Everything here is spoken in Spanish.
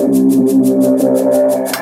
Gracias.